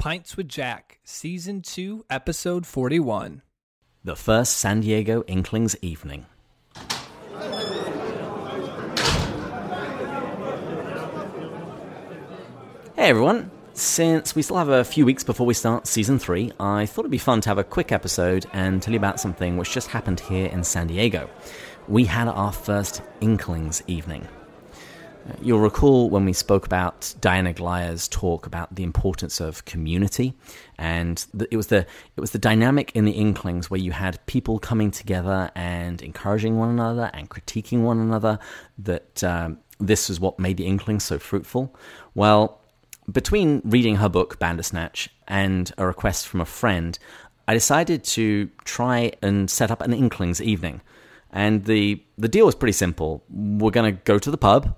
Pints with Jack, Season 2, Episode 41. The first San Diego Inklings evening. Hey everyone! Since we still have a few weeks before we start season 3, I thought it'd be fun to have a quick episode and tell you about something which just happened here in San Diego. We had our first Inklings evening. You'll recall when we spoke about Diana Glyer's talk about the importance of community, and it was the it was the dynamic in the Inklings where you had people coming together and encouraging one another and critiquing one another. That um, this is what made the Inklings so fruitful. Well, between reading her book Bandersnatch and a request from a friend, I decided to try and set up an Inklings evening. And the the deal was pretty simple. We're going to go to the pub,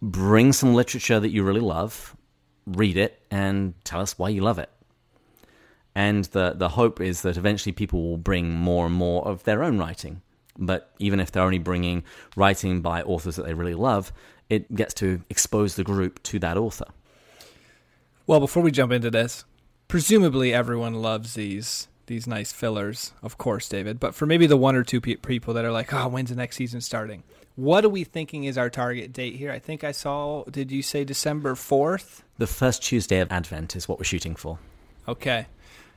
bring some literature that you really love, read it, and tell us why you love it. And the the hope is that eventually people will bring more and more of their own writing. But even if they're only bringing writing by authors that they really love, it gets to expose the group to that author. Well, before we jump into this, presumably everyone loves these these nice fillers, of course, David. But for maybe the one or two pe- people that are like, "Oh, when's the next season starting?" What are we thinking is our target date here? I think I saw. Did you say December fourth? The first Tuesday of Advent is what we're shooting for. Okay.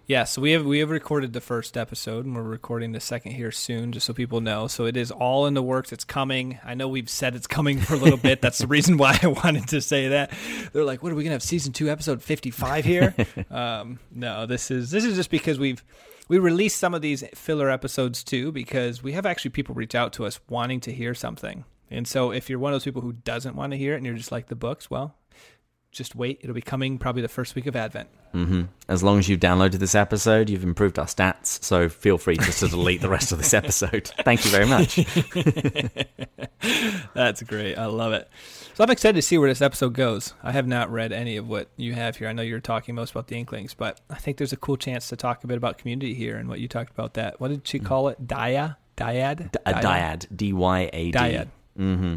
Yeah, so we have we have recorded the first episode and we're recording the second here soon, just so people know. So it is all in the works. It's coming. I know we've said it's coming for a little bit. That's the reason why I wanted to say that. They're like, "What are we gonna have season two, episode fifty five here?" um, no, this is this is just because we've we release some of these filler episodes too because we have actually people reach out to us wanting to hear something. And so if you're one of those people who doesn't want to hear it and you're just like the books, well, just wait. It'll be coming probably the first week of Advent. Mm-hmm. As long as you've downloaded this episode, you've improved our stats. So feel free just to delete the rest of this episode. Thank you very much. That's great. I love it. So I'm excited to see where this episode goes. I have not read any of what you have here. I know you're talking most about the Inklings, but I think there's a cool chance to talk a bit about community here and what you talked about that. What did she Mm. call it? Dia? Dyad? D- a dyad. D Y A D. Dyad. Mm-hmm.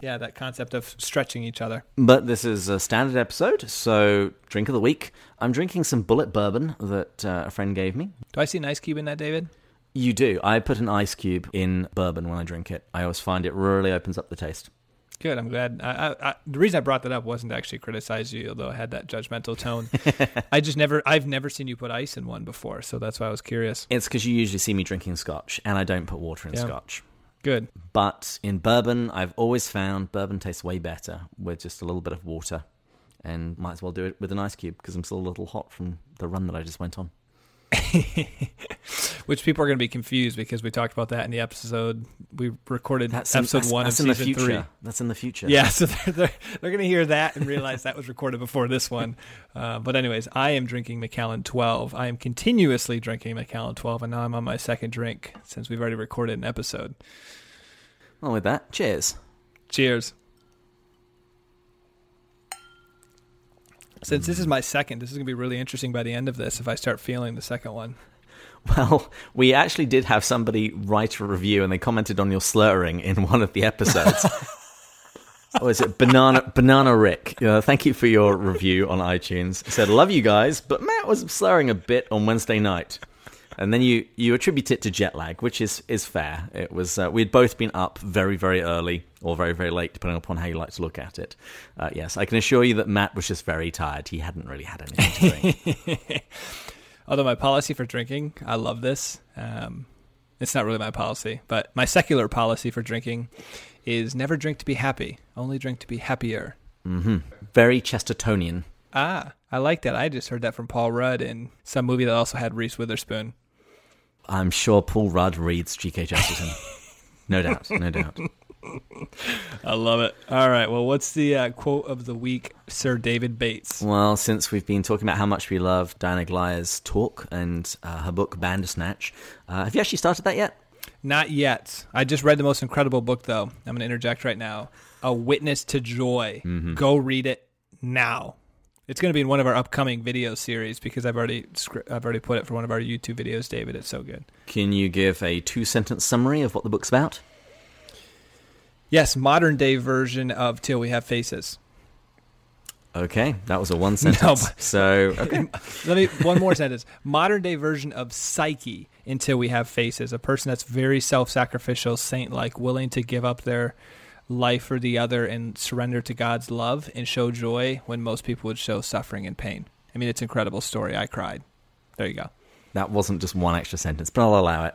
Yeah, that concept of stretching each other. But this is a standard episode, so drink of the week. I'm drinking some Bulleit bourbon that uh, a friend gave me. Do I see an ice cube in that, David? You do. I put an ice cube in bourbon when I drink it. I always find it really opens up the taste. Good. I'm glad. I, I, I, the reason I brought that up wasn't to actually criticize you, although I had that judgmental tone. I just never, I've never seen you put ice in one before, so that's why I was curious. It's because you usually see me drinking scotch, and I don't put water in Yeah. scotch. Good. But in bourbon, I've always found bourbon tastes way better with just a little bit of water. And might as well do it with an ice cube because I'm still a little hot from the run that I just went on. Which people are going to be confused because we talked about that in the episode we recorded in- episode that's, one that's of in the season future. three. That's in the future. Yeah, so they're, they're, they're going to hear that and realize that was recorded before this one. Uh, but anyways, I am drinking Macallan 12. I am continuously drinking Macallan 12, and now I'm on my second drink since we've already recorded an episode. Well, with that, cheers. Cheers. Since this is my second, this is going to be really interesting by the end of this if I start feeling the second one. Well, we actually did have somebody write a review, and they commented on your slurring in one of the episodes. Or is it Banana Banana Rick? Uh, thank you for your review on iTunes. He said, "Love you guys, but Matt was slurring a bit on Wednesday night." And then you, you attribute it to jet lag, which is, is fair. It was uh, we'd both been up very very early or very very late, depending upon how you like to look at it. Uh, yes, I can assure you that Matt was just very tired. He hadn't really had anything to drink. Although my policy for drinking, I love this. Um, it's not really my policy, but my secular policy for drinking is never drink to be happy, only drink to be happier. hmm Very Chestertonian. Ah, I like that. I just heard that from Paul Rudd in some movie that also had Reese Witherspoon. I'm sure Paul Rudd reads G.K. Chesterton. no doubt, no doubt. I love it. All right. Well, what's the uh, quote of the week, Sir David Bates? Well, since we've been talking about how much we love Diana Glyer's talk and uh, her book Bandersnatch, uh, have you actually started that yet? Not yet. I just read the most incredible book, though. I'm going to interject right now. A Witness to Joy. Go read it now. It's going to be in one of our upcoming video series because I've already I've already put it for one of our YouTube videos, David. It's so good. Can you give a two sentence summary of what the book's about? Yes, modern day version of Till We Have Faces. Okay, that was a one sentence. but- so okay. Let me one more sentence. Modern day version of psyche until we have faces. A person that's very self sacrificial, saint like, willing to give up their life for the other and surrender to God's love and show joy when most people would show suffering and pain. I mean, it's an incredible story. I cried. There you go. That wasn't just one extra sentence, but I'll allow it.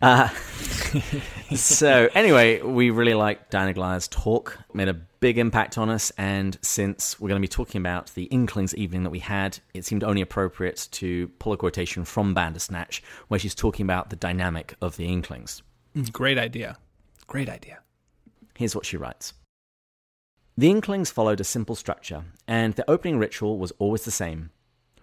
Uh, so, anyway, we really liked Diana Glyer's talk. Made a big impact on us. And since we're going to be talking about the Inklings evening that we had, it seemed only appropriate to pull a quotation from Bandersnatch, where she's talking about the dynamic of the Inklings. Great idea. Great idea. Here's what she writes The Inklings followed a simple structure, and the opening ritual was always the same.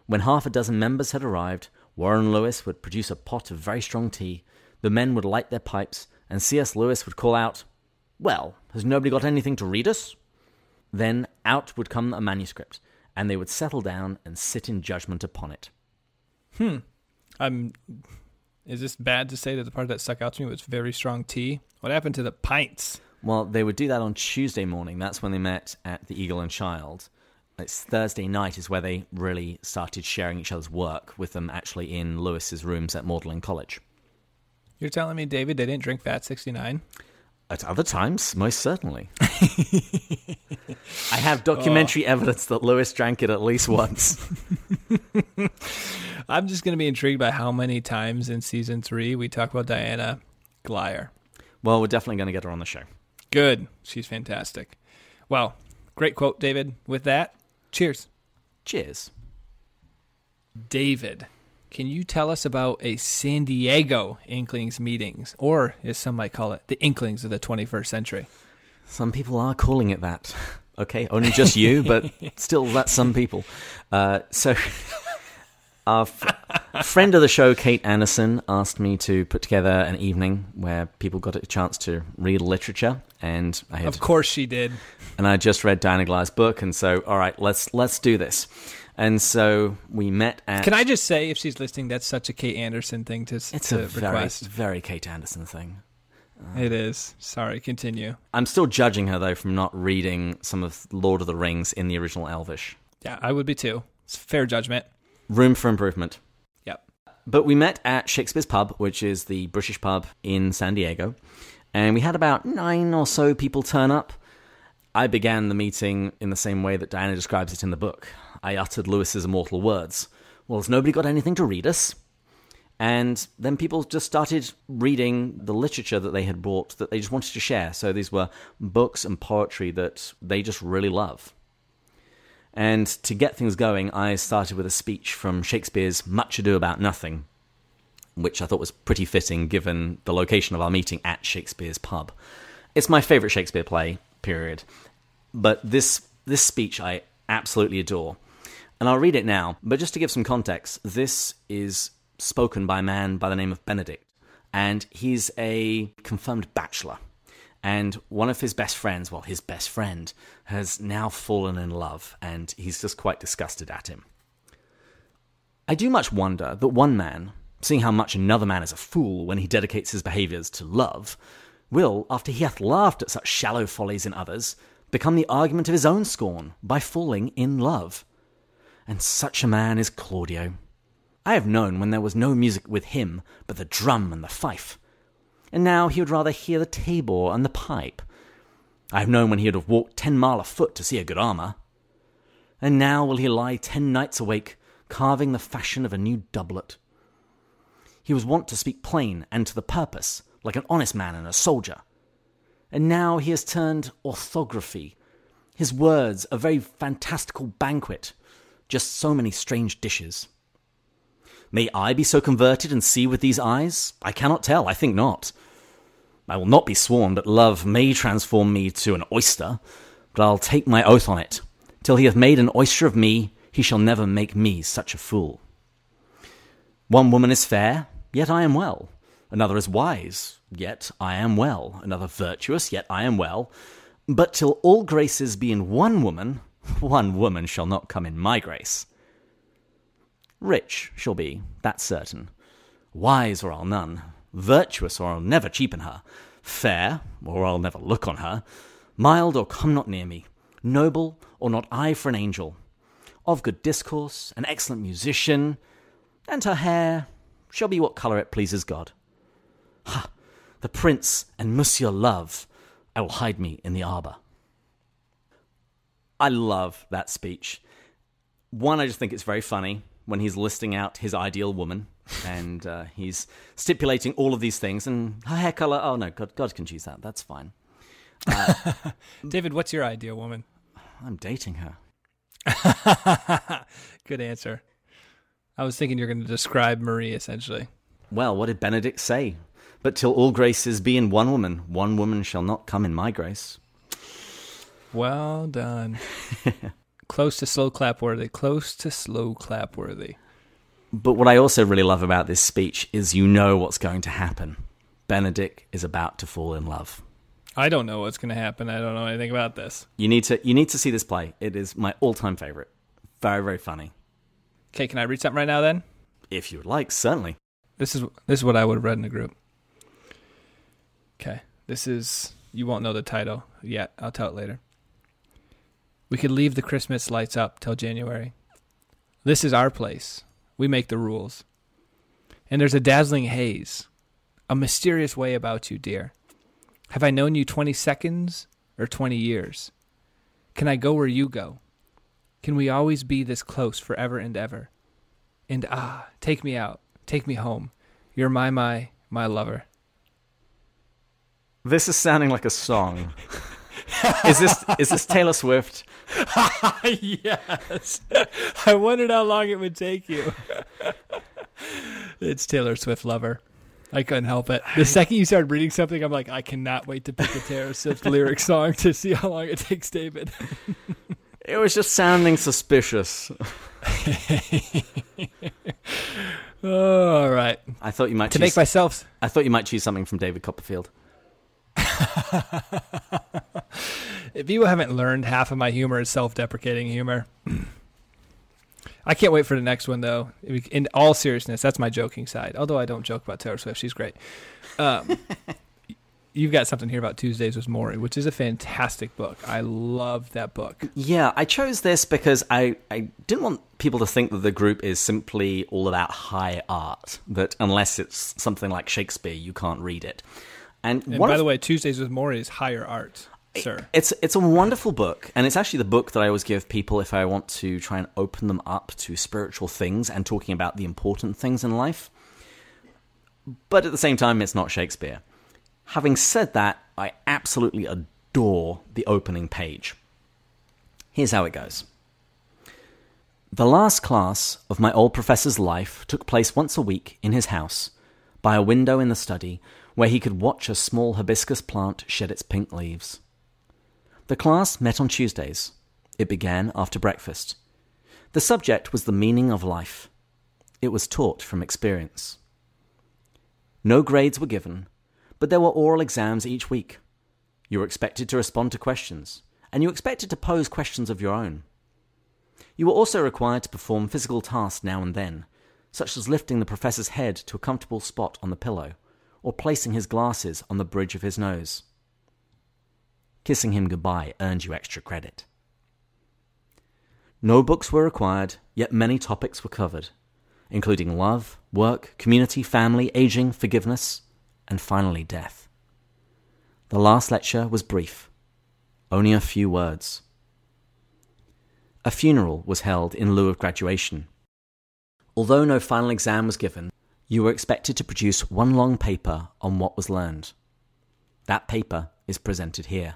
When half a dozen members had arrived, Warren Lewis would produce a pot of very strong tea, the men would light their pipes, and C.S. Lewis would call out, Well, has nobody got anything to read us? Then out would come a manuscript, and they would settle down and sit in judgment upon it. Hmm. I'm. Is this bad to say that the part that stuck out to me was very strong tea? What happened to the pints? Well, they would do that on Tuesday morning. That's when they met at the Eagle and Child. It's Thursday night is where they really started sharing each other's work with them actually in Lewis's rooms at Magdalen College. You're telling me, David, they didn't drink Fat 69? At other times, most certainly. I have documentary oh. evidence that Lewis drank it at least once. I'm just going to be intrigued by how many times in season three we talk about Diana Glyer. well, we're definitely going to get her on the show. Good. She's fantastic. Well, great quote, David. With that, cheers. Cheers. David, can you tell us about a San Diego Inklings meetings, or as some might call it, the Inklings of the 21st century? Some people are calling it that. Okay, only just you, but still, that's some people. Uh, so, our f- friend of the show, Kate Anderson, asked me to put together an evening where people got a chance to read literature, and I had Of course she did. and I just read Diana Glyer's book, and so all right, let's let's do this. And so we met at. Can I just say, if she's listening, that's such a Kate Anderson thing to, It's to a very request. very Kate Anderson thing. It is. Sorry, continue. I'm still judging her though from not reading some of Lord of the Rings in the original Elvish. Yeah, I would be too. It's fair judgment. Room for improvement. Yep. But we met at Shakespeare's Pub, which is the British pub in San Diego, and we had about nine or so people turn up. I began the meeting in the same way that Diana describes it in the book. I uttered Lewis's immortal words. Well, has nobody got anything to read us? And then people just started reading the literature that they had bought that they just wanted to share. So these were books and poetry that they just really love. And to get things going, I started with a speech from Shakespeare's Much Ado About Nothing, which I thought was pretty fitting given the location of our meeting at Shakespeare's pub. It's my favorite Shakespeare play, period. But this this speech I absolutely adore. And I'll read it now, but just to give some context, this is spoken by a man by the name of Benedict, and he's a confirmed bachelor. And one of his best friends, well, his best friend, has now fallen in love, and he's just quite disgusted at him. I do much wonder that one man, seeing how much another man is a fool when he dedicates his behaviours to love, will, after he hath laughed at such shallow follies in others, become the argument of his own scorn by falling in love. And such a man is Claudio. I have known when there was no music with him but the drum and the fife. And now he would rather hear the tabor and the pipe. I have known when he would have walked ten mile afoot to see a good armour. And now will he lie ten nights awake, carving the fashion of a new doublet. He was wont to speak plain and to the purpose, like an honest man and a soldier. And now he has turned orthography. His words a very fantastical banquet, just so many strange dishes. May I be so converted and see with these eyes? I cannot tell, I think not. I will not be sworn, but love may transform me to an oyster, but I'll take my oath on it. Till he hath made an oyster of me, he shall never make me such a fool. One woman is fair, yet I am well. Another is wise, yet I am well. Another virtuous, yet I am well. But till all graces be in one woman, one woman shall not come in my grace. Rich she'll be, that's certain. Wise, or I'll none. Virtuous, or I'll never cheapen her. Fair, or I'll never look on her. Mild, or come not near me. Noble, or not I for an angel, of good discourse, an excellent musician, and her hair shall be what colour it pleases God. Ha! The prince and Monsieur Love, I will hide me in the arbour. I love that speech. One, I just think it's very funny when he's listing out his ideal woman and uh, he's stipulating all of these things and her hair color. Oh no, God, God can choose that. That's fine. Uh, David, what's your ideal woman? I'm dating her. Good answer. I was thinking you're going to describe Marie essentially. Well, what did Benedict say? But till all graces be in one woman, one woman shall not come in my grace. Well done. close to slow clap worthy. Close to slow clap worthy. But what I also really love about this speech is you know what's going to happen. Benedict is about to fall in love. I don't know what's going to happen. I don't know anything about this. You need to you need to see this play. It is my all-time favorite. Very very funny. Okay, can I read something right now then? If you would like, certainly. This is this is what I would have read in the group. Okay. This is you won't know the title yet. I'll tell it later. We could leave the Christmas lights up till January. This is our place. We make the rules. And there's a dazzling haze, a mysterious way about you, dear. Have I known you 20 seconds or 20 years? Can I go where you go? Can we always be this close forever and ever? And ah, take me out, take me home. You're my, my, my lover. This is sounding like a song. is this is this Taylor Swift? yes. I wondered how long it would take you. it's Taylor Swift lover. I couldn't help it. The second you started reading something, I'm like, I cannot wait to pick a Taylor Swift lyric song to see how long it takes David. it was just sounding suspicious. all right. I thought you might to choose, make myself. I thought you might choose something from David Copperfield. if you haven't learned half of my humor is self-deprecating humor. I can't wait for the next one though. In all seriousness, that's my joking side. Although I don't joke about Taylor Swift, she's great. Um, you've got something here about Tuesdays with Morrie, which is a fantastic book. I love that book. Yeah, I chose this because I, I didn't want people to think that the group is simply all about high art, that unless it's something like Shakespeare, you can't read it. And, and by of, the way, Tuesdays with Morrie is higher art, sir. It's it's a wonderful book, and it's actually the book that I always give people if I want to try and open them up to spiritual things and talking about the important things in life. But at the same time, it's not Shakespeare. Having said that, I absolutely adore the opening page. Here's how it goes. The last class of my old professor's life took place once a week in his house, by a window in the study, where he could watch a small hibiscus plant shed its pink leaves. The class met on Tuesdays. It began after breakfast. The subject was the meaning of life. It was taught from experience. No grades were given, but there were oral exams each week. You were expected to respond to questions, and you were expected to pose questions of your own. You were also required to perform physical tasks now and then, such as lifting the professor's head to a comfortable spot on the pillow or placing his glasses on the bridge of his nose. Kissing him goodbye earned you extra credit. No books were required, yet many topics were covered, including love, work, community, family, aging, forgiveness, and finally death. The last lecture was brief, only a few words. A funeral was held in lieu of graduation. Although no final exam was given, you were expected to produce one long paper on what was learned. That paper is presented here.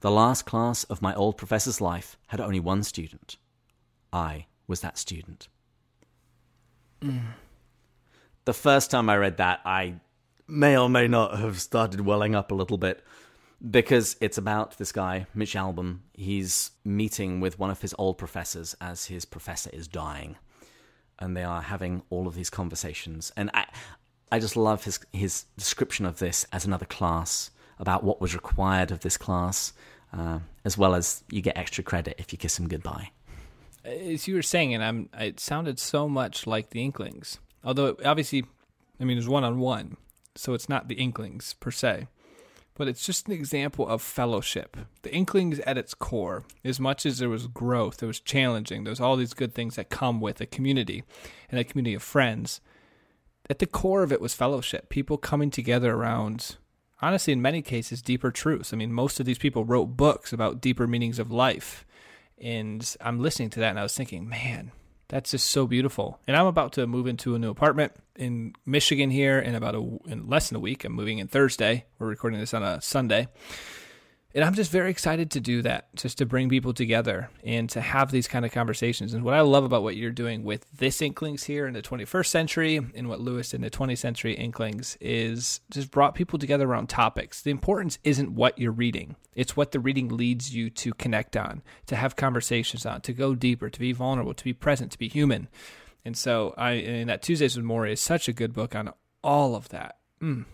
The last class of my old professor's life had only one student. I was that student. Mm. The first time I read that, I may or may not have started welling up a little bit because it's about this guy, Mitch Albom. He's meeting with one of his old professors as his professor is dying and they are having all of these conversations. And I, I just love his his description of this as another class about what was required of this class, uh, as well as you get extra credit if you kiss him goodbye. As you were saying, and I'm, it sounded so much like the Inklings. Although obviously, I mean, it's one on one, so it's not the Inklings per se. But it's just an example of fellowship. The Inklings at its core, as much as there was growth, there was challenging, there's all these good things that come with a community and a community of friends. At the core of it was fellowship, people coming together around, honestly, in many cases, deeper truths. I mean, most of these people wrote books about deeper meanings of life. And I'm listening to that and I was thinking, man, that's just so beautiful. And I'm about to move into a new apartment in Michigan here in about a in less than a week. I'm moving in Thursday. We're recording this on a Sunday. And I'm just very excited to do that, just to bring people together and to have these kind of conversations. And what I love about what you're doing with this Inklings here in the 21st century and what Lewis in the 20th century Inklings is just brought people together around topics. The importance isn't what you're reading, it's what the reading leads you to connect on, to have conversations on, to go deeper, to be vulnerable, to be present, to be human. And so I, and that Tuesdays with Morrie is such a good book on all of that. Mm.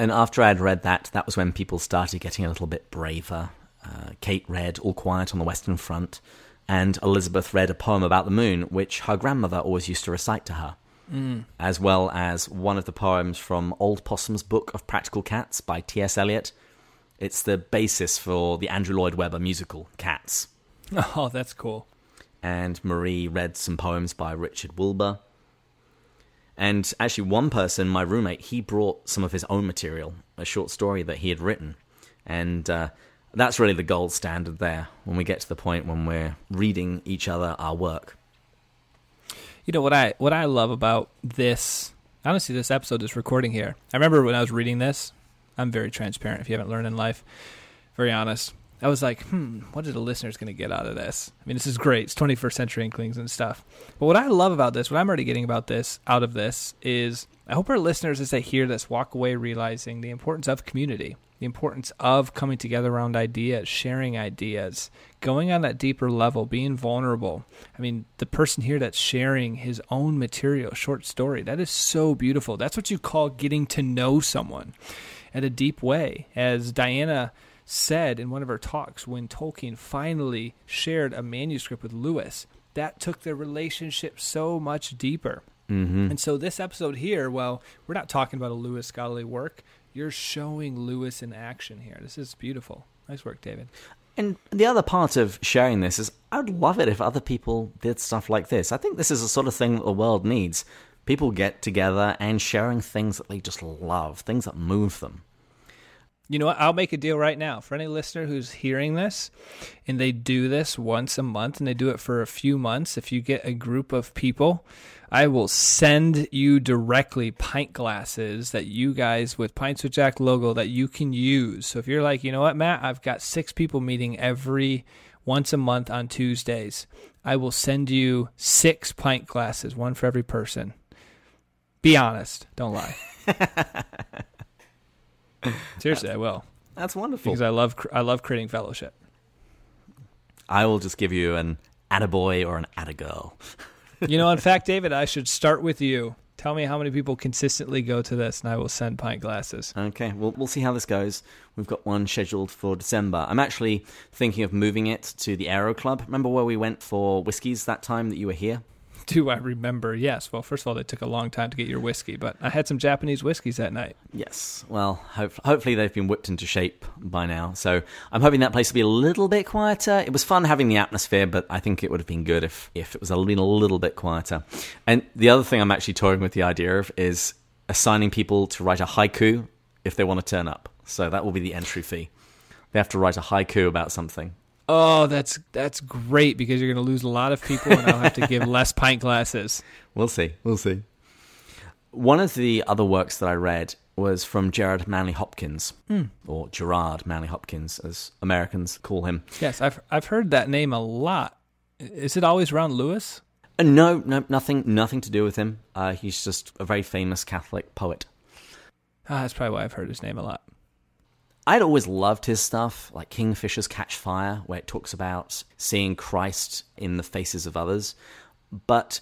And after I'd read that, that was when people started getting a little bit braver. Uh, Kate read All Quiet on the Western Front, and Elizabeth read a poem about the moon, which her grandmother always used to recite to her, mm. as well as one of the poems from Old Possum's Book of Practical Cats by T.S. Eliot. It's the basis for the Andrew Lloyd Webber musical, Cats. Oh, that's cool. And Marie read some poems by Richard Wilbur. And actually, one person, my roommate, he brought some of his own material, a short story that he had written. And uh, that's really the gold standard there when we get to the point when we're reading each other our work. You know what I what I love about this honestly this episode is recording here. I remember when I was reading this, I'm very transparent if you haven't learned in life. Very honest. I was like, hmm, what are the listeners going to get out of this? I mean, this is great. It's 21st century inklings and stuff. But what I love about this, what I'm already getting about this, out of this, is I hope our listeners, as they hear this, walk away realizing the importance of community, the importance of coming together around ideas, sharing ideas, going on that deeper level, being vulnerable. I mean, the person here that's sharing his own material, short story, that is so beautiful. That's what you call getting to know someone at a deep way. As Diana said in one of her talks when Tolkien finally shared a manuscript with Lewis. That took their relationship so much deeper. Mm-hmm. And so, this episode here, well, we're not talking about a Lewis scholarly work. You're showing Lewis in action here. This is beautiful. Nice work, David. And the other part of sharing this is I'd love it if other people did stuff like this. I think this is the sort of thing that the world needs. People get together and sharing things that they just love, things that move them. You know what? I'll make a deal right now for any listener who's hearing this and they do this once a month and they do it for a few months. If you get a group of people, I will send you directly pint glasses that you guys with Pints with Jack logo that you can use. So if you're like, you know what, Matt, I've got six people meeting every once a month on Tuesdays. I will send you six pint glasses, one for every person. Be honest, don't lie. Seriously, I will. That's wonderful. Because I love I love creating fellowship. I will just give you an attaboy or an attagirl. you know, in fact, David, I should start with you. Tell me how many people consistently go to this, and I will send pint glasses. Okay, well, we'll see how this goes. We've got one scheduled for December. I'm actually thinking of moving it to the Aero Club. Remember where we went for whiskies that time that you were here? Do I remember? Yes. Well, first of all, they took a long time to get your whiskey, but I had some Japanese whiskeys that night. Yes. Well, hope, hopefully they've been whipped into shape by now. So I'm hoping that place will be a little bit quieter. It was fun having the atmosphere, but I think it would have been good if, if it was a little, a little bit quieter. And the other thing I'm actually toying with the idea of is assigning people to write a haiku if they want to turn up. So that will be the entry fee. They have to write a haiku about something. Oh, that's that's great because you're going to lose a lot of people, and I'll have to give less pint glasses. We'll see. We'll see. One of the other works that I read was from Gerard Manley Hopkins, mm. or Gerard Manley Hopkins, as Americans call him. Yes, I've I've heard that name a lot. Is it always around Lewis? Uh, no, no, nothing, nothing to do with him. Uh, he's just a very famous Catholic poet. Ah, that's probably why I've heard his name a lot. I'd always loved his stuff, like Kingfisher's Catch Fire, where it talks about seeing Christ in the faces of others. But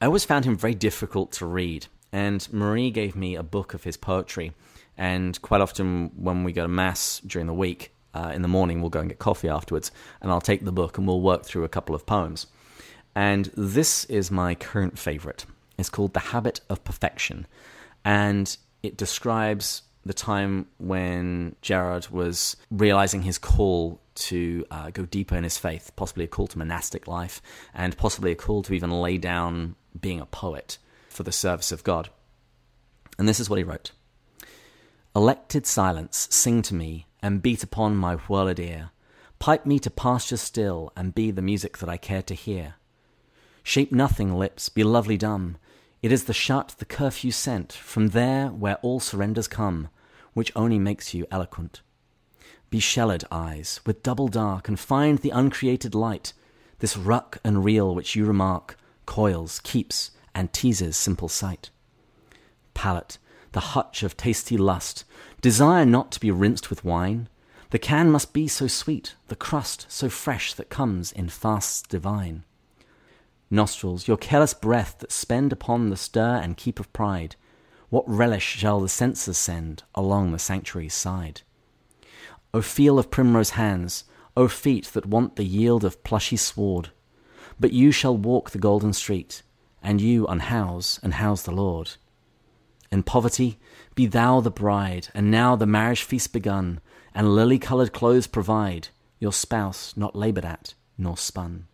I always found him very difficult to read. And Marie gave me a book of his poetry. And quite often, when we go to Mass during the week, uh, in the morning, we'll go and get coffee afterwards. And I'll take the book and we'll work through a couple of poems. And this is my current favorite. It's called The Habit of Perfection. And it describes the time when Gerard was realizing his call to uh, go deeper in his faith, possibly a call to monastic life, and possibly a call to even lay down being a poet for the service of God. And this is what he wrote Elected silence, sing to me, and beat upon my whirled ear. Pipe me to pasture still, and be the music that I care to hear. Shape nothing, lips, be lovely dumb. It is the shut, the curfew sent, from there where all surrenders come, which only makes you eloquent. Be shelled eyes, with double dark, and find the uncreated light. This ruck and reel which you remark, coils, keeps, and teases simple sight. Palate, the hutch of tasty lust, desire not to be rinsed with wine. The can must be so sweet, the crust so fresh that comes in fasts divine. Nostrils, your careless breath that spend upon the stir and keep of pride, what relish shall the censers send along the sanctuary's side? O feel of primrose hands, O feet that want the yield of plushy sward, but you shall walk the golden street, and you unhouse and house the Lord. In poverty, be thou the bride, and now the marriage feast begun, and lily coloured clothes provide, your spouse not laboured at nor spun.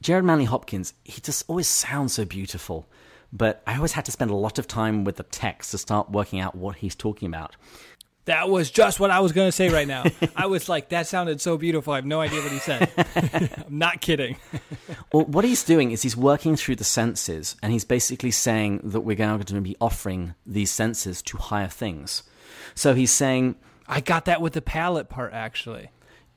Gerard Manley Hopkins, he just always sounds so beautiful, but I always had to spend a lot of time with the text to start working out what he's talking about. That was just what I was going to say right now. I was like, that sounded so beautiful. I have no idea what he said. I'm not kidding. well, what he's doing is he's working through the senses, and he's basically saying that we're going to be offering these senses to higher things. So he's saying. I got that with the palate part, actually.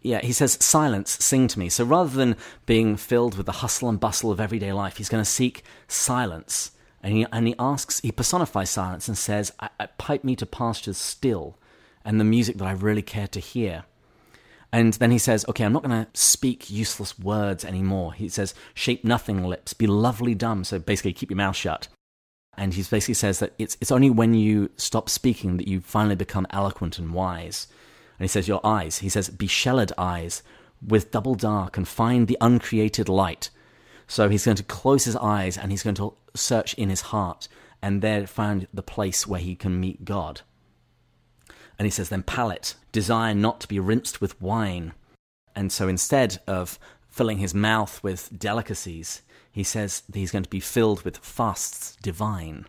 Yeah, he says, silence, sing to me. So rather than being filled with the hustle and bustle of everyday life, he's going to seek silence. And he, and he asks, he personifies silence and says, I, I, pipe me to pastures still and the music that I really care to hear. And then he says, okay, I'm not going to speak useless words anymore. He says, shape nothing lips, be lovely dumb. So basically, keep your mouth shut. And he basically says that it's, it's only when you stop speaking that you finally become eloquent and wise. And he says, Your eyes, he says, be shelled eyes with double dark and find the uncreated light. So he's going to close his eyes and he's going to search in his heart and there find the place where he can meet God. And he says, Then palate, desire not to be rinsed with wine. And so instead of filling his mouth with delicacies, he says that he's going to be filled with fasts divine.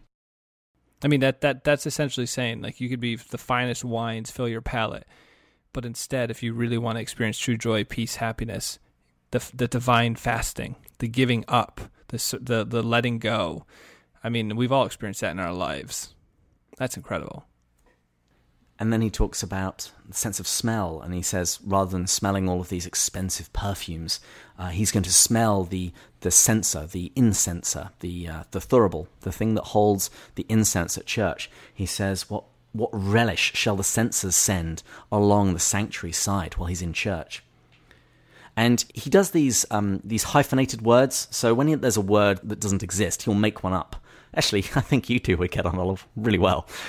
I mean that that that's essentially saying like you could be the finest wines fill your palate, but instead, if you really want to experience true joy, peace, happiness, the the divine fasting, the giving up, the the the letting go. I mean, we've all experienced that in our lives. That's incredible. And then he talks about the sense of smell, and he says rather than smelling all of these expensive perfumes, uh, he's going to smell the the censer, the incenser, the uh, the thurible, the thing that holds the incense at church. He says, "What what relish shall the censers send along the sanctuary side while he's in church? And he does these um, these hyphenated words. So when he, there's a word that doesn't exist, he'll make one up. Actually, I think you two would get on really well.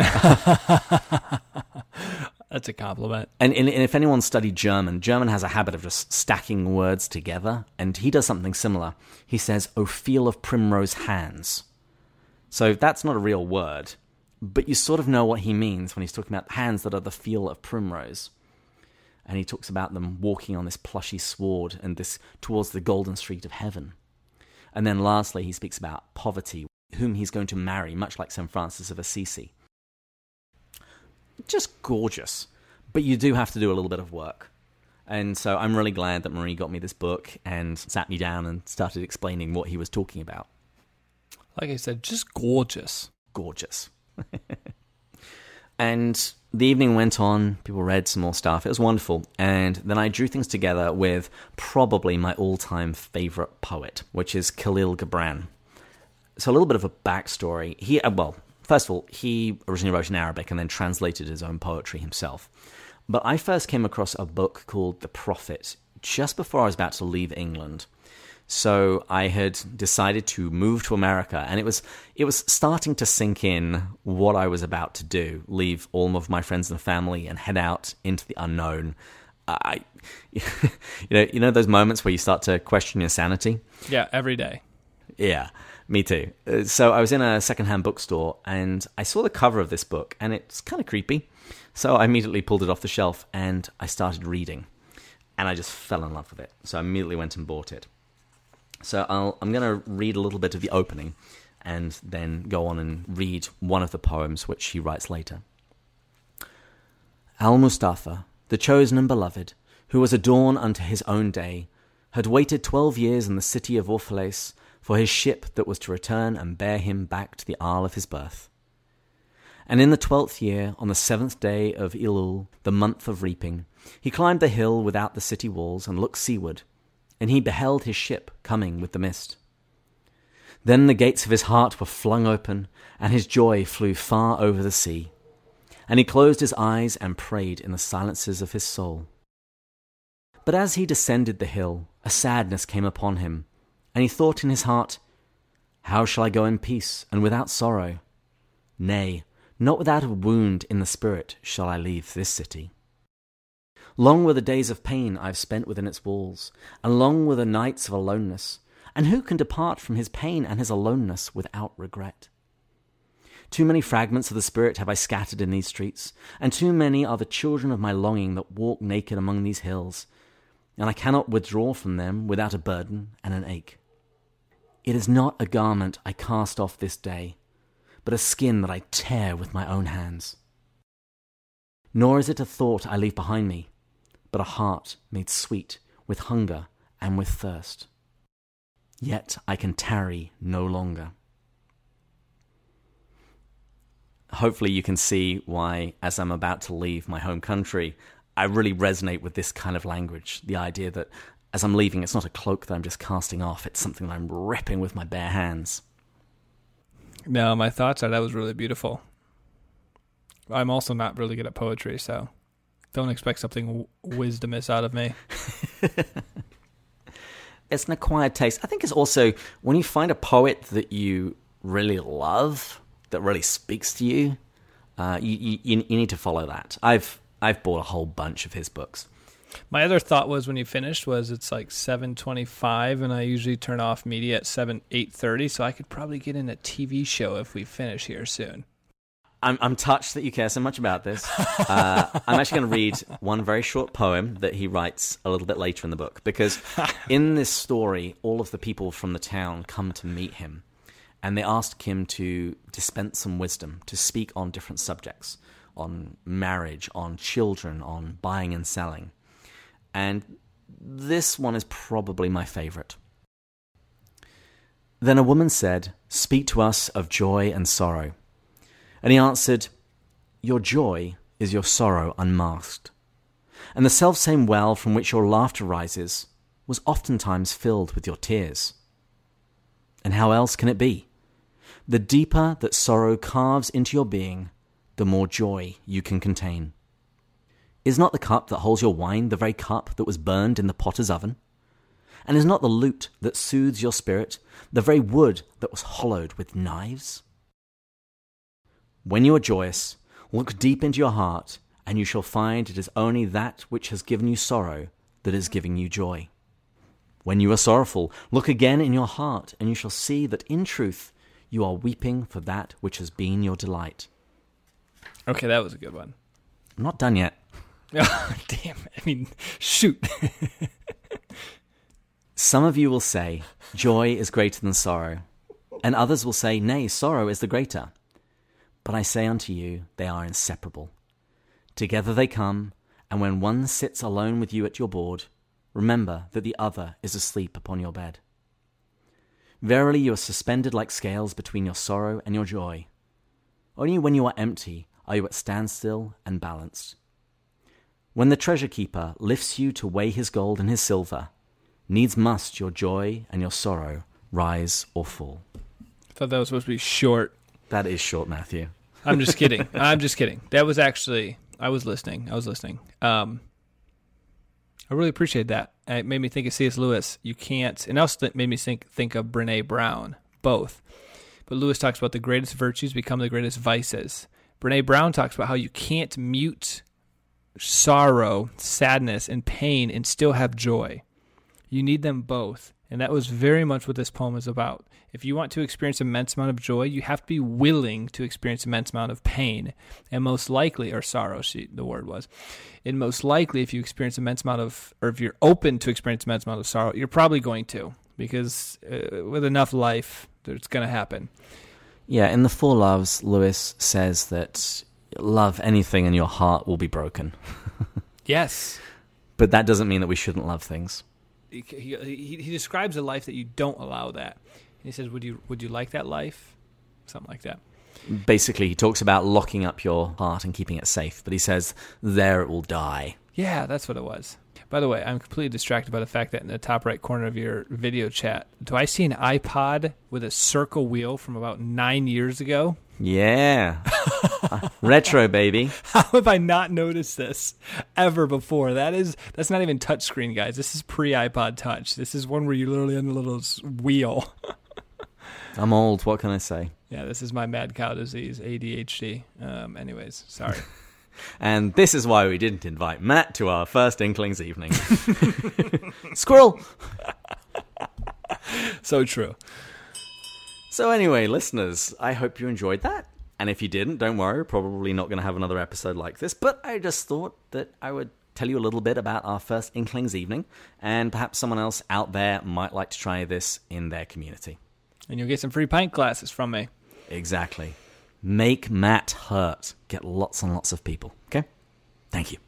That's a compliment. And, and, if anyone studied German, German has a habit of just stacking words together, and he does something similar. He says, "O feel of primrose hands." So that's not a real word, but you sort of know what he means when he's talking about hands that are the feel of primrose. And he talks about them walking on this plushy sward and this towards the golden street of heaven. And then lastly, he speaks about poverty, whom he's going to marry, much like St. Francis of Assisi. Just gorgeous. But you do have to do a little bit of work. And so I'm really glad that Marie got me this book and sat me down and started explaining what he was talking about. Like I said, just gorgeous. Gorgeous. and the evening went on, people read some more stuff. It was wonderful. And then I drew things together with probably my all time favorite poet, which is Khalil Gibran. So, a little bit of a backstory. He, uh, well, first of all, he originally wrote in Arabic and then translated his own poetry himself. But I first came across a book called The Prophet just before I was about to leave England. So I had decided to move to America, and it was it was starting to sink in what I was about to do: leave all of my friends and family and head out into the unknown. I, you know, you know those moments where you start to question your sanity. Yeah, every day. Yeah, me too. Uh, so I was in a secondhand bookstore and I saw the cover of this book and it's kind of creepy. So I immediately pulled it off the shelf and I started reading. And I just fell in love with it. So I immediately went and bought it. So I'll, I'm going to read a little bit of the opening and then go on and read one of the poems which he writes later. Al Mustafa, the chosen and beloved, who was a dawn unto his own day, had waited twelve years in the city of Orphalese for his ship that was to return and bear him back to the isle of his birth. And in the twelfth year, on the seventh day of Elul, the month of reaping, he climbed the hill without the city walls and looked seaward, and he beheld his ship coming with the mist. Then the gates of his heart were flung open, and his joy flew far over the sea. And he closed his eyes and prayed in the silences of his soul. But as he descended the hill, a sadness came upon him, and he thought in his heart, How shall I go in peace and without sorrow? Nay, not without a wound in the spirit shall I leave this city. Long were the days of pain I have spent within its walls, and long were the nights of aloneness, and who can depart from his pain and his aloneness without regret? Too many fragments of the Spirit have I scattered in these streets, and too many are the children of my longing that walk naked among these hills, and I cannot withdraw from them without a burden and an ache. It is not a garment I cast off this day, but a skin that I tear with my own hands. Nor is it a thought I leave behind me, but a heart made sweet with hunger and with thirst. Yet I can tarry no longer. Hopefully, you can see why, as I'm about to leave my home country, I really resonate with this kind of language. The idea that as I'm leaving, it's not a cloak that I'm just casting off, it's something that I'm ripping with my bare hands. No, my thoughts are that was really beautiful. I'm also not really good at poetry, so don't expect something w- wisdomous out of me. it's an acquired taste. I think it's also when you find a poet that you really love, that really speaks to you, uh, you, you, you need to follow that. I've I've bought a whole bunch of his books. My other thought was when you finished was it's like seven twenty five, and I usually turn off media at seven eight thirty, so I could probably get in a TV show if we finish here soon. I'm I'm touched that you care so much about this. Uh, I'm actually going to read one very short poem that he writes a little bit later in the book because in this story, all of the people from the town come to meet him, and they ask him to dispense some wisdom, to speak on different subjects on marriage, on children, on buying and selling. And this one is probably my favorite. Then a woman said, Speak to us of joy and sorrow. And he answered, Your joy is your sorrow unmasked. And the selfsame well from which your laughter rises was oftentimes filled with your tears. And how else can it be? The deeper that sorrow carves into your being, the more joy you can contain. Is not the cup that holds your wine the very cup that was burned in the potter's oven? And is not the lute that soothes your spirit the very wood that was hollowed with knives? When you are joyous, look deep into your heart, and you shall find it is only that which has given you sorrow that is giving you joy. When you are sorrowful, look again in your heart, and you shall see that in truth you are weeping for that which has been your delight. Okay, that was a good one. I'm not done yet. Oh, damn. I mean, shoot. Some of you will say, Joy is greater than sorrow. And others will say, Nay, sorrow is the greater. But I say unto you, they are inseparable. Together they come, and when one sits alone with you at your board, remember that the other is asleep upon your bed. Verily, you are suspended like scales between your sorrow and your joy. Only when you are empty are you at standstill and balanced. When the treasure keeper lifts you to weigh his gold and his silver, needs must your joy and your sorrow rise or fall. I thought that was supposed to be short. That is short, Matthew. I'm just kidding. I'm just kidding. That was actually I was listening. I was listening. Um, I really appreciate that. It made me think of C.S. Lewis. You can't, and also it made me think think of Brene Brown. Both, but Lewis talks about the greatest virtues become the greatest vices. Brene Brown talks about how you can't mute sorrow, sadness, and pain and still have joy. You need them both. And that was very much what this poem is about. If you want to experience immense amount of joy, you have to be willing to experience immense amount of pain. And most likely, or sorrow, she, the word was. And most likely, if you experience immense amount of, or if you're open to experience immense amount of sorrow, you're probably going to, because uh, with enough life, it's going to happen. Yeah, in the Four Loves, Lewis says that love anything and your heart will be broken. yes. But that doesn't mean that we shouldn't love things. He, he, he describes a life that you don't allow that. And he says, "Would you would you like that life?" Something like that. Basically, he talks about locking up your heart and keeping it safe, but he says there it will die. Yeah, that's what it was. By the way, I'm completely distracted by the fact that in the top right corner of your video chat, do I see an iPod with a circle wheel from about nine years ago? Yeah. Retro, baby. How have I not noticed this ever before? That is, that's not even touchscreen, guys. This is pre iPod Touch. This is one where you literally on the little wheel. I'm old. What can I say? Yeah, this is my mad cow disease, ADHD. Um, anyways, sorry. And this is why we didn't invite Matt to our first Inklings evening. Squirrel! so true. So, anyway, listeners, I hope you enjoyed that. And if you didn't, don't worry, we're probably not going to have another episode like this. But I just thought that I would tell you a little bit about our first Inklings evening, and perhaps someone else out there might like to try this in their community. And you'll get some free pint glasses from me. Exactly. Make Matt hurt. Get lots and lots of people. Okay? Thank you.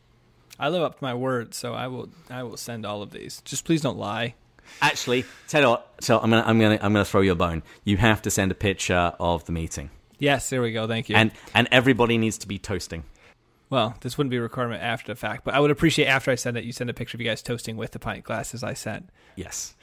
I live up to my word, so I will I will send all of these. Just please don't lie. Actually, tell you what, so I'm gonna I'm gonna I'm gonna throw you a bone. You have to send a picture of the meeting. Yes, there we go. Thank you. And and everybody needs to be toasting. Well, this wouldn't be a requirement after the fact, but I would appreciate after I send it, you send a picture of you guys toasting with the pint glasses I sent. Yes,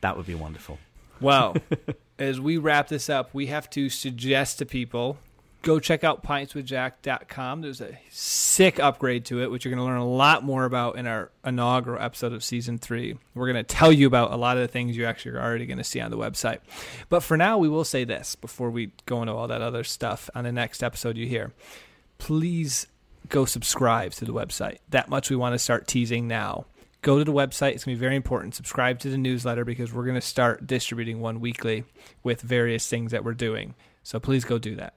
that would be wonderful. Well, as we wrap this up, we have to suggest to people go check out pintswithjack.com. There's a sick upgrade to it, which you're going to learn a lot more about in our inaugural episode of season three. We're going to tell you about a lot of the things you actually are already going to see on the website. But for now, we will say this before we go into all that other stuff on the next episode you hear. Please go subscribe to the website. That much we want to start teasing now go to the website. It's going to be very important. Subscribe to the newsletter because we're going to start distributing one weekly with various things that we're doing. So please go do that.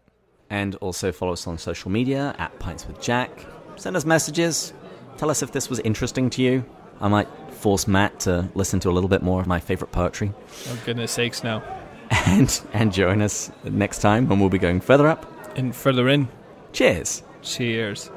And also follow us on social media at Pints with Jack. Send us messages. Tell us if this was interesting to you. I might force Matt to listen to a little bit more of my favorite poetry. Oh goodness sakes, no. And and join us next time when we'll be going further up and further in. Cheers. Cheers.